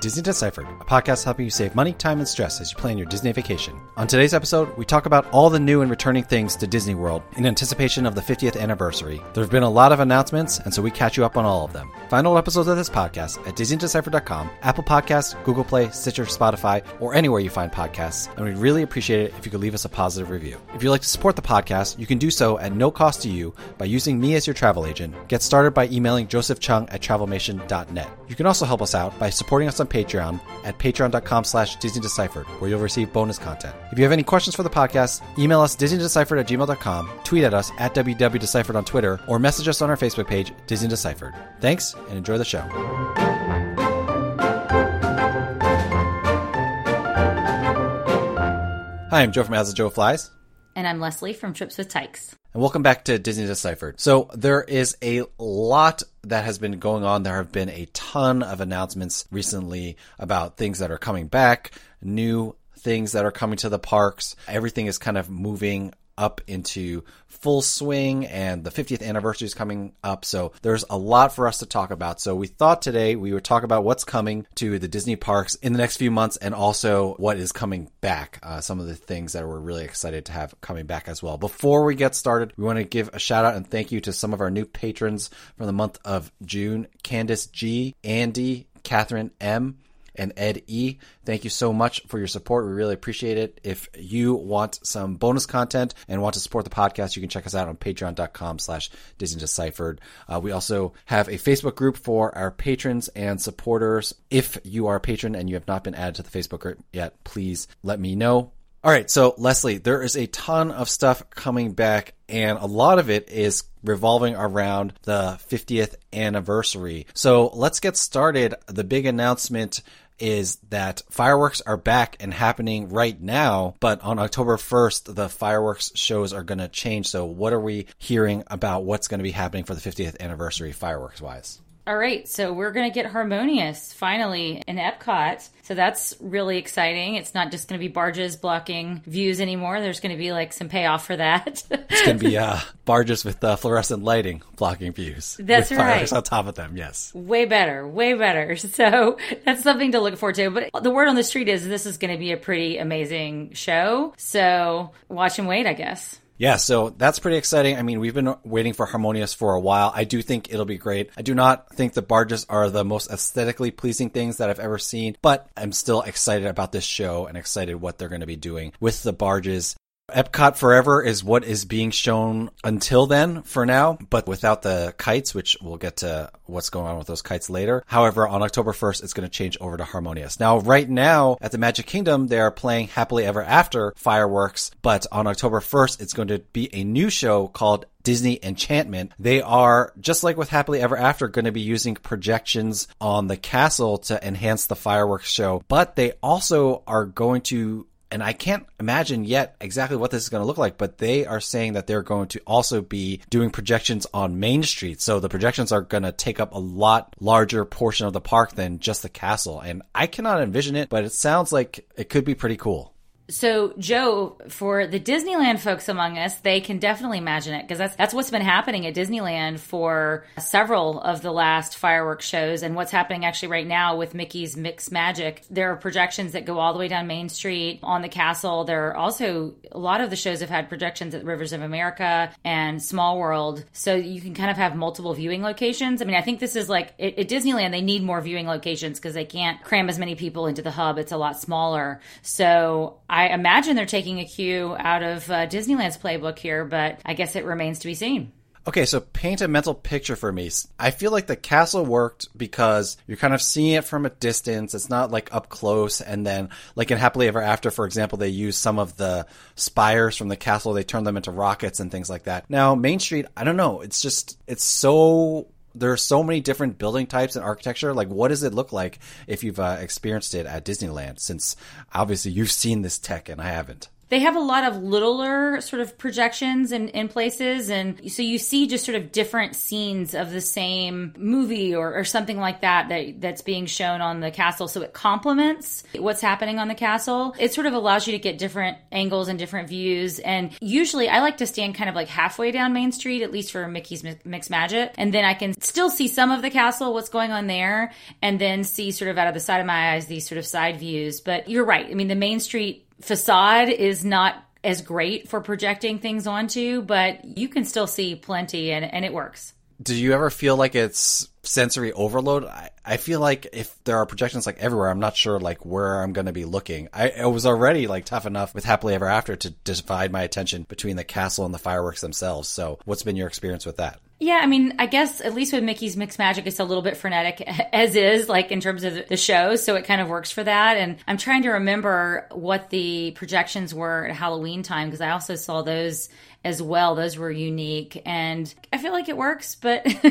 Disney Deciphered, a podcast helping you save money, time, and stress as you plan your Disney vacation. On today's episode, we talk about all the new and returning things to Disney World in anticipation of the 50th anniversary. There have been a lot of announcements, and so we catch you up on all of them. Find all episodes of this podcast at DisneyDeciphered.com, Apple Podcasts, Google Play, Stitcher, Spotify, or anywhere you find podcasts, and we'd really appreciate it if you could leave us a positive review. If you'd like to support the podcast, you can do so at no cost to you by using me as your travel agent. Get started by emailing Joseph Cheung at travelmation.net. You can also help us out by supporting us on Patreon at patreon.com slash DisneyDeciphered, where you'll receive bonus content. If you have any questions for the podcast, email us DisneyDeciphered at gmail.com, tweet at us at WWDeciphered on Twitter, or message us on our Facebook page, Disney Deciphered. Thanks, and enjoy the show. Hi, I'm Joe from As the Joe Flies. And I'm Leslie from Trips with Tykes. And welcome back to Disney Deciphered. So there is a lot that has been going on. There have been a ton of announcements recently about things that are coming back, new things that are coming to the parks. Everything is kind of moving up into full swing and the 50th anniversary is coming up. So there's a lot for us to talk about. So we thought today we would talk about what's coming to the Disney parks in the next few months and also what is coming back. Uh, some of the things that we're really excited to have coming back as well. Before we get started, we want to give a shout out and thank you to some of our new patrons from the month of June. Candace G, Andy, Catherine M, and Ed E. Thank you so much for your support. We really appreciate it. If you want some bonus content and want to support the podcast, you can check us out on patreon.com slash Disney Deciphered. Uh, we also have a Facebook group for our patrons and supporters. If you are a patron and you have not been added to the Facebook group yet, please let me know. All right, so Leslie, there is a ton of stuff coming back, and a lot of it is revolving around the 50th anniversary. So let's get started. The big announcement is that fireworks are back and happening right now, but on October 1st, the fireworks shows are going to change. So, what are we hearing about what's going to be happening for the 50th anniversary fireworks wise? All right, so we're going to get Harmonious finally in Epcot. So that's really exciting. It's not just going to be barges blocking views anymore. There's going to be like some payoff for that. it's going to be uh, barges with uh, fluorescent lighting blocking views. That's with right. On top of them. Yes. Way better, way better. So that's something to look forward to. But the word on the street is this is going to be a pretty amazing show. So watch and wait, I guess. Yeah, so that's pretty exciting. I mean, we've been waiting for Harmonious for a while. I do think it'll be great. I do not think the barges are the most aesthetically pleasing things that I've ever seen, but I'm still excited about this show and excited what they're going to be doing with the barges. Epcot Forever is what is being shown until then for now, but without the kites, which we'll get to what's going on with those kites later. However, on October 1st, it's going to change over to Harmonious. Now, right now at the Magic Kingdom, they are playing Happily Ever After fireworks, but on October 1st, it's going to be a new show called Disney Enchantment. They are, just like with Happily Ever After, going to be using projections on the castle to enhance the fireworks show, but they also are going to and I can't imagine yet exactly what this is going to look like, but they are saying that they're going to also be doing projections on Main Street. So the projections are going to take up a lot larger portion of the park than just the castle. And I cannot envision it, but it sounds like it could be pretty cool. So, Joe, for the Disneyland folks among us, they can definitely imagine it because that's that's what's been happening at Disneyland for several of the last fireworks shows, and what's happening actually right now with Mickey's Mix Magic. There are projections that go all the way down Main Street on the castle. There are also a lot of the shows have had projections at Rivers of America and Small World, so you can kind of have multiple viewing locations. I mean, I think this is like at, at Disneyland they need more viewing locations because they can't cram as many people into the hub. It's a lot smaller, so. I I imagine they're taking a cue out of uh, Disneyland's playbook here, but I guess it remains to be seen. Okay, so paint a mental picture for me. I feel like the castle worked because you're kind of seeing it from a distance. It's not like up close. And then, like in Happily Ever After, for example, they use some of the spires from the castle, they turn them into rockets and things like that. Now, Main Street, I don't know. It's just, it's so there are so many different building types and architecture. Like, what does it look like if you've uh, experienced it at Disneyland? Since obviously you've seen this tech and I haven't. They have a lot of littler sort of projections in, in places. And so you see just sort of different scenes of the same movie or, or something like that, that that's being shown on the castle. So it complements what's happening on the castle. It sort of allows you to get different angles and different views. And usually I like to stand kind of like halfway down Main Street, at least for Mickey's Mix Magic. And then I can still see some of the castle, what's going on there, and then see sort of out of the side of my eyes these sort of side views. But you're right. I mean, the Main Street facade is not as great for projecting things onto, but you can still see plenty and, and it works. Do you ever feel like it's sensory overload? I, I feel like if there are projections like everywhere, I'm not sure like where I'm going to be looking. I, I was already like tough enough with Happily Ever After to divide my attention between the castle and the fireworks themselves. So what's been your experience with that? Yeah, I mean, I guess at least with Mickey's Mix Magic, it's a little bit frenetic as is, like in terms of the show. So it kind of works for that. And I'm trying to remember what the projections were at Halloween time because I also saw those as well. Those were unique, and I feel like it works. But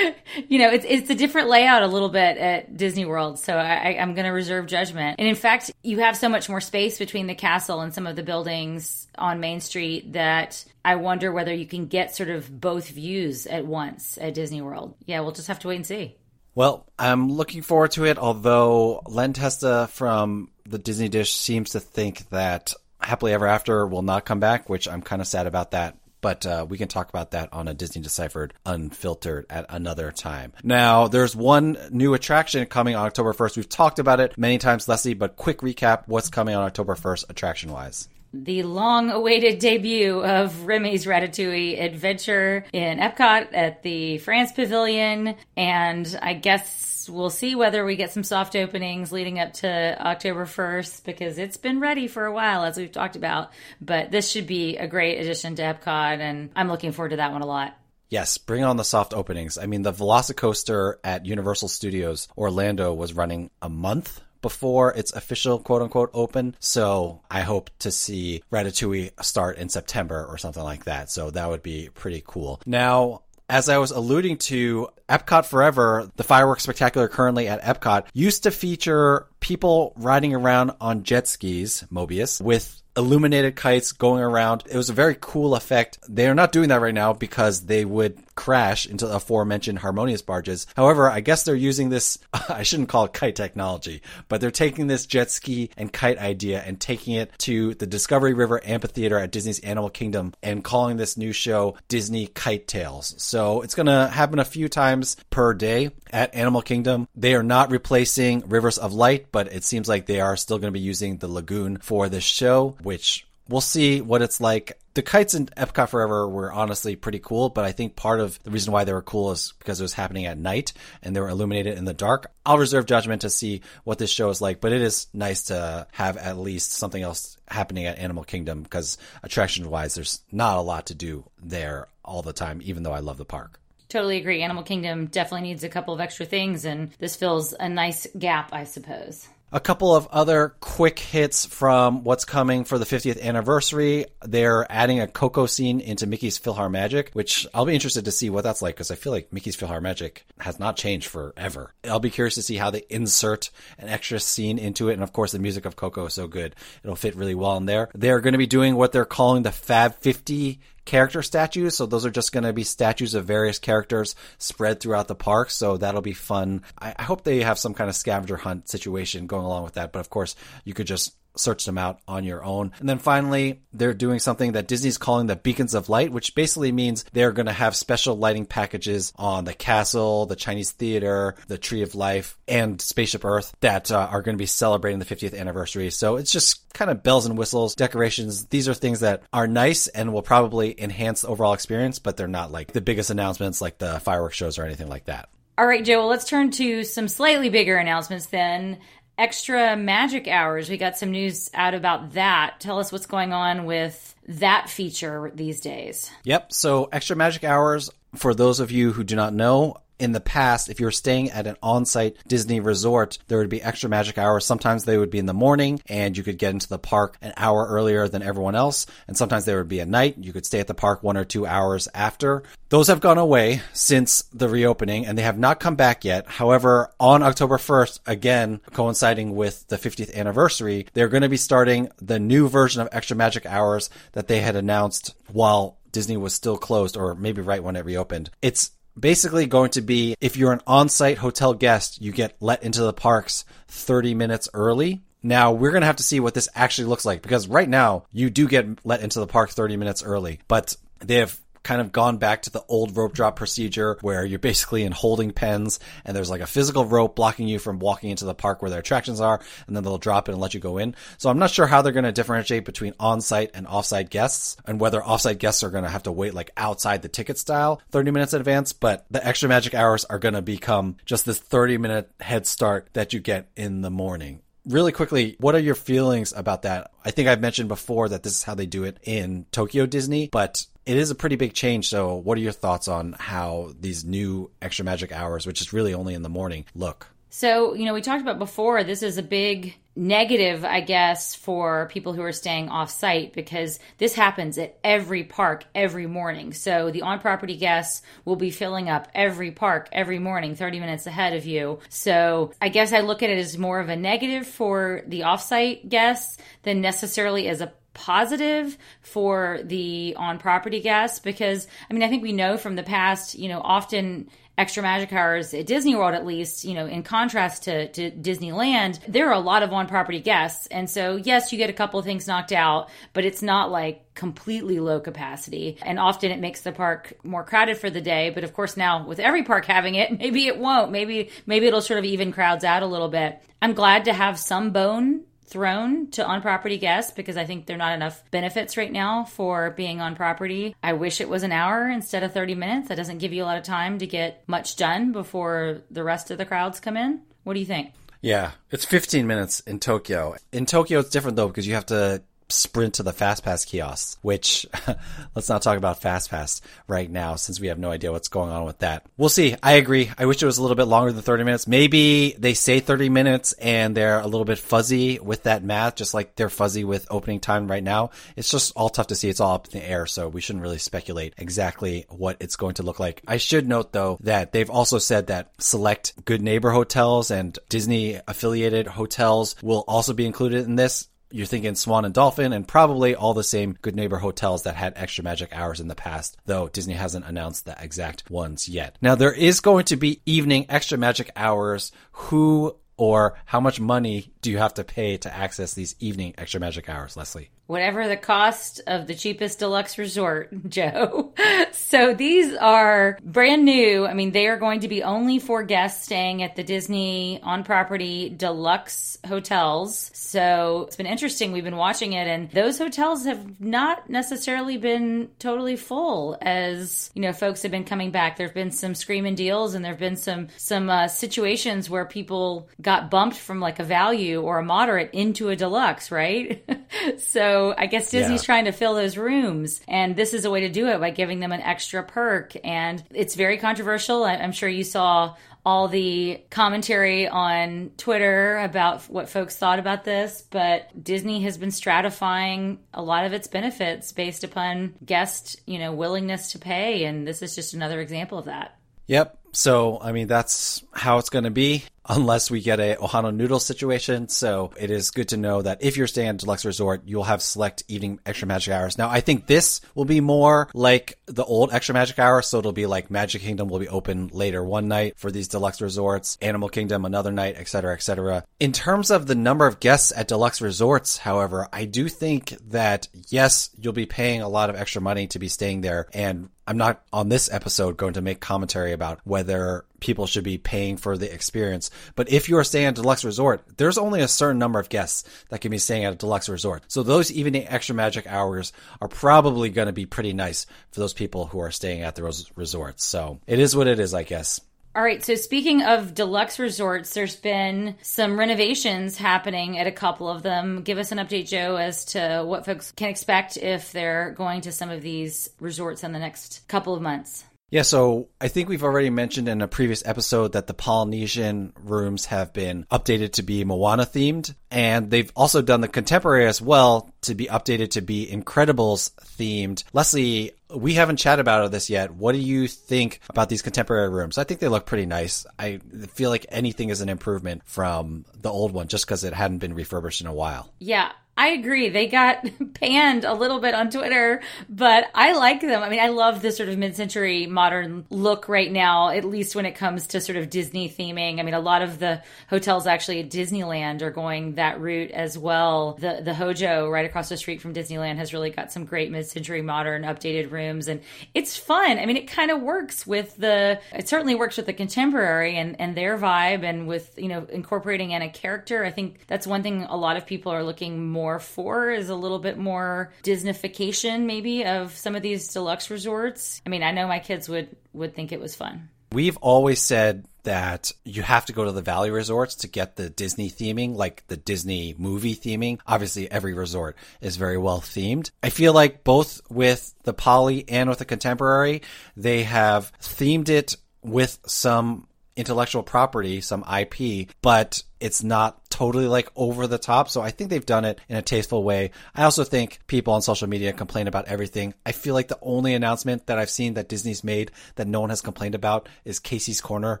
you know, it's it's a different layout a little bit at Disney World, so I, I'm going to reserve judgment. And in fact, you have so much more space between the castle and some of the buildings on Main Street that I wonder whether you can get sort of both views at once at Disney World. Yeah, we'll just have to wait and see. Well, I'm looking forward to it, although Len Testa from the Disney Dish seems to think that Happily Ever After will not come back, which I'm kind of sad about that. But uh, we can talk about that on a Disney Deciphered Unfiltered at another time. Now, there's one new attraction coming on October 1st. We've talked about it many times, Leslie, but quick recap what's coming on October 1st, attraction wise the long awaited debut of Remy's Ratatouille adventure in Epcot at the France Pavilion. And I guess we'll see whether we get some soft openings leading up to October 1st because it's been ready for a while, as we've talked about. But this should be a great addition to Epcot, and I'm looking forward to that one a lot. Yes, bring on the soft openings. I mean, the Velocicoaster at Universal Studios Orlando was running a month before its official quote unquote open. So I hope to see Ratatouille start in September or something like that. So that would be pretty cool. Now, as I was alluding to, Epcot Forever, the fireworks spectacular currently at Epcot, used to feature people riding around on jet skis, Mobius, with illuminated kites going around. It was a very cool effect. They are not doing that right now because they would crash into the aforementioned harmonious barges. However, I guess they're using this, I shouldn't call it kite technology, but they're taking this jet ski and kite idea and taking it to the Discovery River Amphitheater at Disney's Animal Kingdom and calling this new show Disney Kite Tales. So it's going to happen a few times per day at Animal Kingdom. They are not replacing Rivers of Light, but it seems like they are still going to be using the lagoon for this show, which we'll see what it's like. The kites in Epcot Forever were honestly pretty cool, but I think part of the reason why they were cool is because it was happening at night and they were illuminated in the dark. I'll reserve judgment to see what this show is like, but it is nice to have at least something else happening at Animal Kingdom because attraction wise, there's not a lot to do there all the time, even though I love the park. Totally agree. Animal Kingdom definitely needs a couple of extra things, and this fills a nice gap, I suppose. A couple of other quick hits from what's coming for the 50th anniversary. They're adding a Coco scene into Mickey's PhilharMagic, which I'll be interested to see what that's like because I feel like Mickey's PhilharMagic has not changed forever. I'll be curious to see how they insert an extra scene into it. And of course, the music of Coco is so good. It'll fit really well in there. They're going to be doing what they're calling the Fab 50 character statues. So those are just going to be statues of various characters spread throughout the park. So that'll be fun. I, I hope they have some kind of scavenger hunt situation going along with that. But of course, you could just search them out on your own. And then finally, they're doing something that Disney's calling the Beacons of Light, which basically means they're going to have special lighting packages on the castle, the Chinese theater, the Tree of Life, and Spaceship Earth that uh, are going to be celebrating the 50th anniversary. So it's just kind of bells and whistles, decorations. These are things that are nice and will probably enhance the overall experience, but they're not like the biggest announcements like the fireworks shows or anything like that. All right, Joe, well, let's turn to some slightly bigger announcements then extra magic hours. We got some news out about that. Tell us what's going on with that feature these days. Yep. So, extra magic hours, for those of you who do not know, in the past, if you were staying at an on-site Disney resort, there would be extra magic hours. Sometimes they would be in the morning and you could get into the park an hour earlier than everyone else. And sometimes they would be at night. You could stay at the park one or two hours after. Those have gone away since the reopening and they have not come back yet. However, on October 1st, again, coinciding with the 50th anniversary, they're going to be starting the new version of extra magic hours that they had announced while Disney was still closed or maybe right when it reopened. It's basically going to be if you're an on-site hotel guest, you get let into the parks 30 minutes early. Now we're going to have to see what this actually looks like because right now you do get let into the park 30 minutes early, but they have kind of gone back to the old rope drop procedure where you're basically in holding pens and there's like a physical rope blocking you from walking into the park where their attractions are and then they'll drop it and let you go in. So I'm not sure how they're going to differentiate between on-site and off-site guests and whether off-site guests are going to have to wait like outside the ticket style 30 minutes in advance, but the extra magic hours are going to become just this 30 minute head start that you get in the morning really quickly, what are your feelings about that? I think I've mentioned before that this is how they do it in Tokyo Disney, but it is a pretty big change. So, what are your thoughts on how these new extra magic hours, which is really only in the morning, look? So, you know, we talked about before, this is a big negative, I guess, for people who are staying off site because this happens at every park every morning. So the on property guests will be filling up every park every morning, 30 minutes ahead of you. So I guess I look at it as more of a negative for the off site guests than necessarily as a positive for the on property guests because I mean I think we know from the past, you know, often extra magic hours at Disney World, at least, you know, in contrast to, to Disneyland, there are a lot of on property guests. And so, yes, you get a couple of things knocked out, but it's not like completely low capacity. And often it makes the park more crowded for the day. But of course, now with every park having it, maybe it won't. Maybe, maybe it'll sort of even crowds out a little bit. I'm glad to have some bone thrown to on property guests because I think there are not enough benefits right now for being on property. I wish it was an hour instead of 30 minutes. That doesn't give you a lot of time to get much done before the rest of the crowds come in. What do you think? Yeah, it's 15 minutes in Tokyo. In Tokyo, it's different though because you have to sprint to the FastPass kiosks, which let's not talk about FastPass right now since we have no idea what's going on with that. We'll see. I agree. I wish it was a little bit longer than 30 minutes. Maybe they say 30 minutes and they're a little bit fuzzy with that math, just like they're fuzzy with opening time right now. It's just all tough to see. It's all up in the air, so we shouldn't really speculate exactly what it's going to look like. I should note though that they've also said that select good neighbor hotels and Disney affiliated hotels will also be included in this you're thinking Swan and Dolphin, and probably all the same Good Neighbor hotels that had extra magic hours in the past, though Disney hasn't announced the exact ones yet. Now, there is going to be evening extra magic hours. Who or how much money do you have to pay to access these evening extra magic hours, Leslie? Whatever the cost of the cheapest deluxe resort, Joe. so these are brand new. I mean, they are going to be only for guests staying at the Disney on property deluxe hotels. So it's been interesting. We've been watching it, and those hotels have not necessarily been totally full as, you know, folks have been coming back. There have been some screaming deals, and there have been some, some uh, situations where people got bumped from like a value or a moderate into a deluxe, right? so so I guess Disney's yeah. trying to fill those rooms. And this is a way to do it by giving them an extra perk. And it's very controversial. I'm sure you saw all the commentary on Twitter about what folks thought about this, but Disney has been stratifying a lot of its benefits based upon guest, you know, willingness to pay and this is just another example of that. Yep. So, I mean, that's how it's going to be unless we get a Ohana noodle situation. So it is good to know that if you're staying at Deluxe Resort, you'll have select evening extra magic hours. Now, I think this will be more like the old extra magic hour. So it'll be like Magic Kingdom will be open later one night for these Deluxe Resorts, Animal Kingdom another night, etc., etc. In terms of the number of guests at Deluxe Resorts, however, I do think that yes, you'll be paying a lot of extra money to be staying there and I'm not on this episode going to make commentary about whether people should be paying for the experience. But if you're staying at a deluxe resort, there's only a certain number of guests that can be staying at a deluxe resort. So those evening extra magic hours are probably going to be pretty nice for those people who are staying at the resorts. So it is what it is, I guess. All right, so speaking of deluxe resorts, there's been some renovations happening at a couple of them. Give us an update, Joe, as to what folks can expect if they're going to some of these resorts in the next couple of months. Yeah, so I think we've already mentioned in a previous episode that the Polynesian rooms have been updated to be Moana themed, and they've also done the contemporary as well to be updated to be Incredibles themed. Leslie, we haven't chatted about this yet. What do you think about these contemporary rooms? I think they look pretty nice. I feel like anything is an improvement from the old one just because it hadn't been refurbished in a while. Yeah, I agree. They got panned a little bit on Twitter, but I like them. I mean, I love this sort of mid century modern look right now, at least when it comes to sort of Disney theming. I mean, a lot of the hotels actually at Disneyland are going that route as well. The the Hojo right across the street from Disneyland has really got some great mid century modern updated rooms and it's fun. I mean, it kind of works with the it certainly works with the contemporary and and their vibe and with, you know, incorporating in a character. I think that's one thing a lot of people are looking more more is a little bit more Disneyfication, maybe, of some of these deluxe resorts. I mean, I know my kids would would think it was fun. We've always said that you have to go to the value resorts to get the Disney theming, like the Disney movie theming. Obviously, every resort is very well themed. I feel like both with the Poly and with the Contemporary, they have themed it with some intellectual property, some IP, but it's not totally like over the top. So I think they've done it in a tasteful way. I also think people on social media complain about everything. I feel like the only announcement that I've seen that Disney's made that no one has complained about is Casey's Corner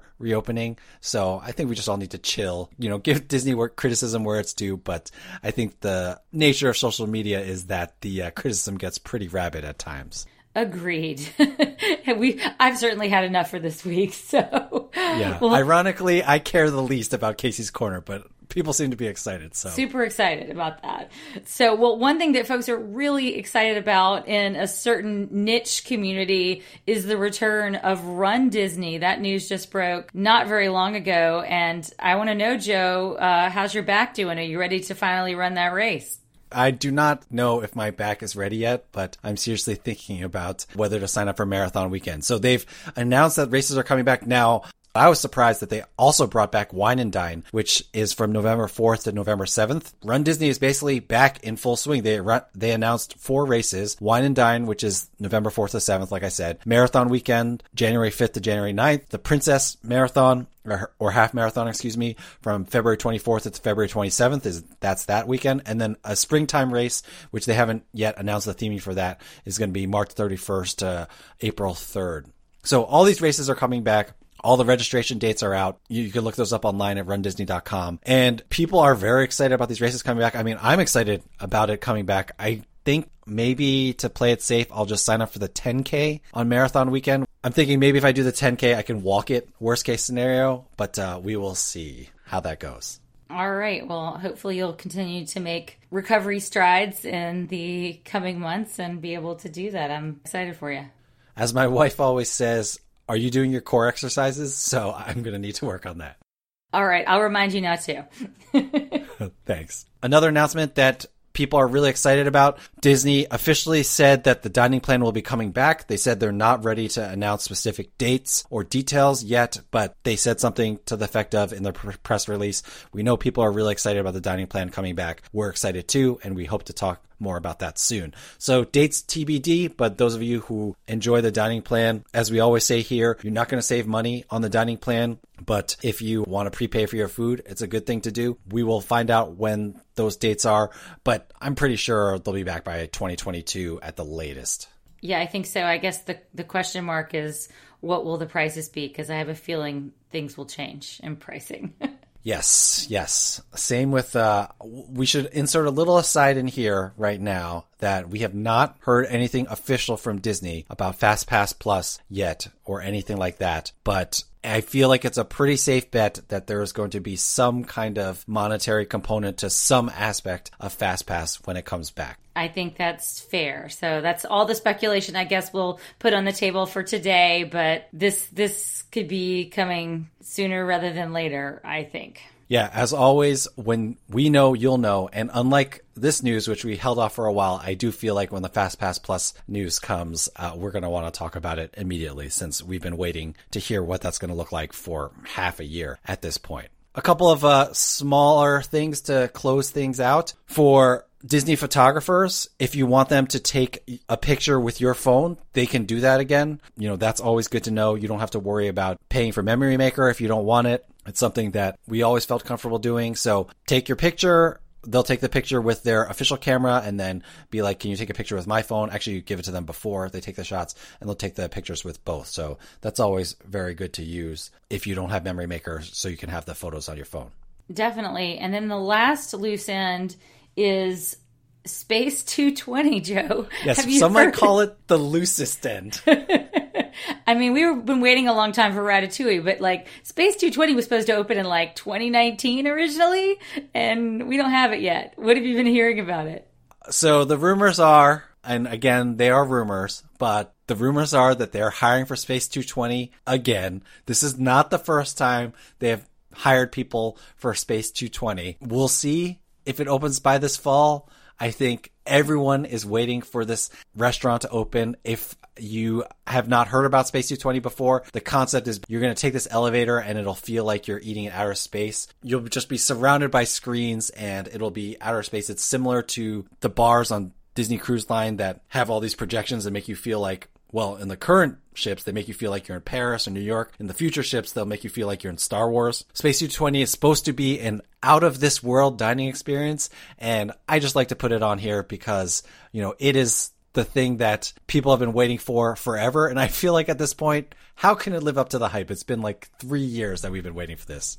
reopening. So I think we just all need to chill, you know, give Disney work criticism where it's due. But I think the nature of social media is that the uh, criticism gets pretty rabid at times. Agreed. we I've certainly had enough for this week. So yeah. Well, Ironically, I care the least about Casey's Corner, but people seem to be excited. So super excited about that. So well, one thing that folks are really excited about in a certain niche community is the return of Run Disney. That news just broke not very long ago, and I want to know, Joe, uh, how's your back doing? Are you ready to finally run that race? I do not know if my back is ready yet, but I'm seriously thinking about whether to sign up for marathon weekend. So they've announced that races are coming back now. I was surprised that they also brought back Wine and Dine, which is from November 4th to November 7th. Run Disney is basically back in full swing. They they announced four races. Wine and Dine, which is November 4th to 7th, like I said. Marathon weekend, January 5th to January 9th. The Princess Marathon, or, or half marathon, excuse me, from February 24th to February 27th is that's that weekend. And then a springtime race, which they haven't yet announced the theming for that, is going to be March 31st to April 3rd. So all these races are coming back. All the registration dates are out. You, you, can look those up online at rundisney.com. And people are very excited about these races coming back. I mean, I'm excited about it coming back. I think maybe to play it safe, I'll just sign up for the 10K on marathon weekend. I'm thinking maybe if I do the 10K, I can walk it, worst case scenario, but uh, we will see how that goes. All right. Well, hopefully you'll continue to make recovery strides in the coming months and be able to do that. I'm excited for you. As my wife always says, are you doing your core exercises? So I'm going to need to work on that. All right. I'll remind you not to. Thanks. Another announcement that people are really excited about. Disney officially said that the dining plan will be coming back. They said they're not ready to announce specific dates or details yet, but they said something to the effect of in the press release, we know people are really excited about the dining plan coming back. We're excited too, and we hope to talk more about that soon. So dates TBD, but those of you who enjoy the dining plan, as we always say here, you're not going to save money on the dining plan. But if you want to prepay for your food, it's a good thing to do. We will find out when those dates are, but I'm pretty sure they'll be back by 2022 at the latest. Yeah, I think so. I guess the the question mark is what will the prices be because I have a feeling things will change in pricing. Yes, yes. Same with, uh, we should insert a little aside in here right now that we have not heard anything official from Disney about Fast Pass Plus yet or anything like that. But I feel like it's a pretty safe bet that there is going to be some kind of monetary component to some aspect of Fast Pass when it comes back. I think that's fair. So that's all the speculation I guess we'll put on the table for today, but this this could be coming sooner rather than later, I think. Yeah, as always, when we know, you'll know. And unlike this news, which we held off for a while, I do feel like when the Fast Pass Plus news comes, uh, we're going to want to talk about it immediately since we've been waiting to hear what that's going to look like for half a year at this point. a couple of uh, smaller things to close things out for Disney photographers, if you want them to take a picture with your phone, they can do that again. You know, that's always good to know. You don't have to worry about paying for Memory Maker if you don't want it. It's something that we always felt comfortable doing. So take your picture. They'll take the picture with their official camera and then be like, can you take a picture with my phone? Actually, you give it to them before they take the shots and they'll take the pictures with both. So that's always very good to use if you don't have Memory Maker so you can have the photos on your phone. Definitely. And then the last loose end is Space 220, Joe. Yes, some heard? might call it the loosest end. I mean, we've been waiting a long time for Ratatouille, but like Space 220 was supposed to open in like 2019 originally, and we don't have it yet. What have you been hearing about it? So the rumors are, and again, they are rumors, but the rumors are that they're hiring for Space 220 again. This is not the first time they have hired people for Space 220. We'll see if it opens by this fall. I think everyone is waiting for this restaurant to open. If you have not heard about Space 220 before, the concept is you're going to take this elevator and it'll feel like you're eating in outer space. You'll just be surrounded by screens and it'll be outer space. It's similar to the bars on Disney Cruise Line that have all these projections that make you feel like well, in the current ships, they make you feel like you're in Paris or New York. In the future ships, they'll make you feel like you're in Star Wars. Space 220 is supposed to be an out of this world dining experience. And I just like to put it on here because, you know, it is the thing that people have been waiting for forever. And I feel like at this point, how can it live up to the hype? It's been like three years that we've been waiting for this.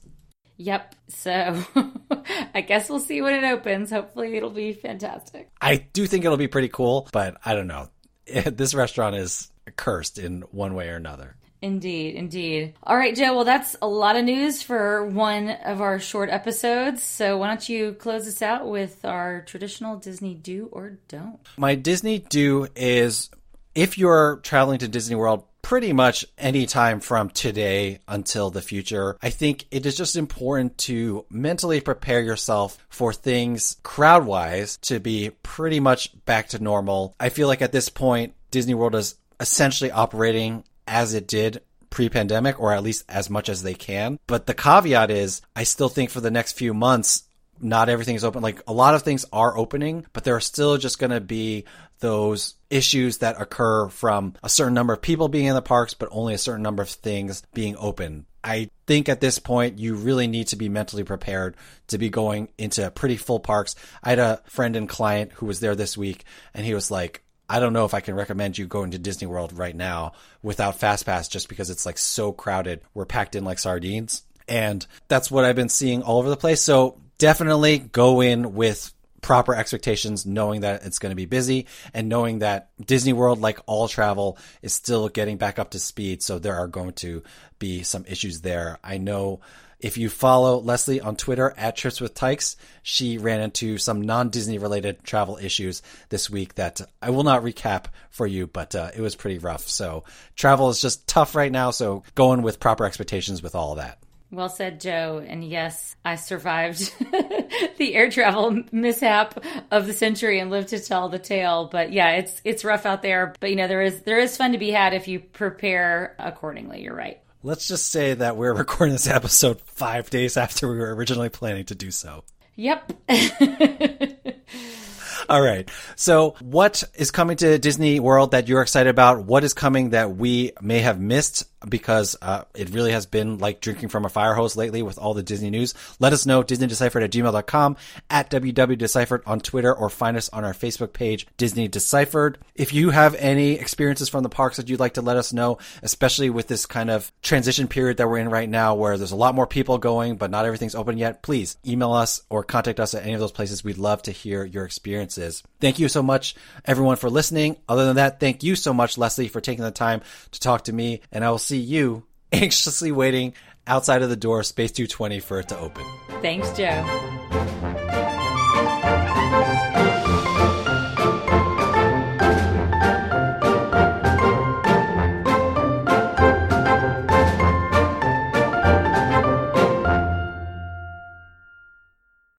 Yep. So I guess we'll see when it opens. Hopefully it'll be fantastic. I do think it'll be pretty cool, but I don't know. this restaurant is cursed in one way or another. Indeed, indeed. All right, Joe. Well, that's a lot of news for one of our short episodes. So, why don't you close us out with our traditional Disney do or don't? My Disney do is if you're traveling to Disney World pretty much any time from today until the future. I think it is just important to mentally prepare yourself for things crowd wise to be pretty much back to normal. I feel like at this point, Disney World is essentially operating as it did pre-pandemic or at least as much as they can. But the caveat is I still think for the next few months not everything is open. Like a lot of things are opening, but there are still just going to be those issues that occur from a certain number of people being in the parks, but only a certain number of things being open. I think at this point, you really need to be mentally prepared to be going into pretty full parks. I had a friend and client who was there this week, and he was like, I don't know if I can recommend you going to Disney World right now without FastPass just because it's like so crowded. We're packed in like sardines. And that's what I've been seeing all over the place. So definitely go in with proper expectations, knowing that it's going to be busy and knowing that Disney World, like all travel, is still getting back up to speed. So there are going to be some issues there. I know if you follow Leslie on Twitter at Trips with Tykes, she ran into some non Disney related travel issues this week that I will not recap for you, but uh, it was pretty rough. So travel is just tough right now. So going with proper expectations with all that. Well said, Joe. And yes, I survived the air travel mishap of the century and lived to tell the tale. But yeah, it's it's rough out there. But you know, there is there is fun to be had if you prepare accordingly. You're right. Let's just say that we're recording this episode five days after we were originally planning to do so. Yep. All right. So, what is coming to Disney World that you're excited about? What is coming that we may have missed? Because uh, it really has been like drinking from a fire hose lately with all the Disney news. Let us know, DisneyDeciphered at gmail.com, at www.deciphered on Twitter, or find us on our Facebook page, Disney Deciphered. If you have any experiences from the parks that you'd like to let us know, especially with this kind of transition period that we're in right now where there's a lot more people going, but not everything's open yet, please email us or contact us at any of those places. We'd love to hear your experiences. Thank you so much, everyone, for listening. Other than that, thank you so much, Leslie, for taking the time to talk to me, and I will see see you anxiously waiting outside of the door, Space 220, for it to open. Thanks, Joe.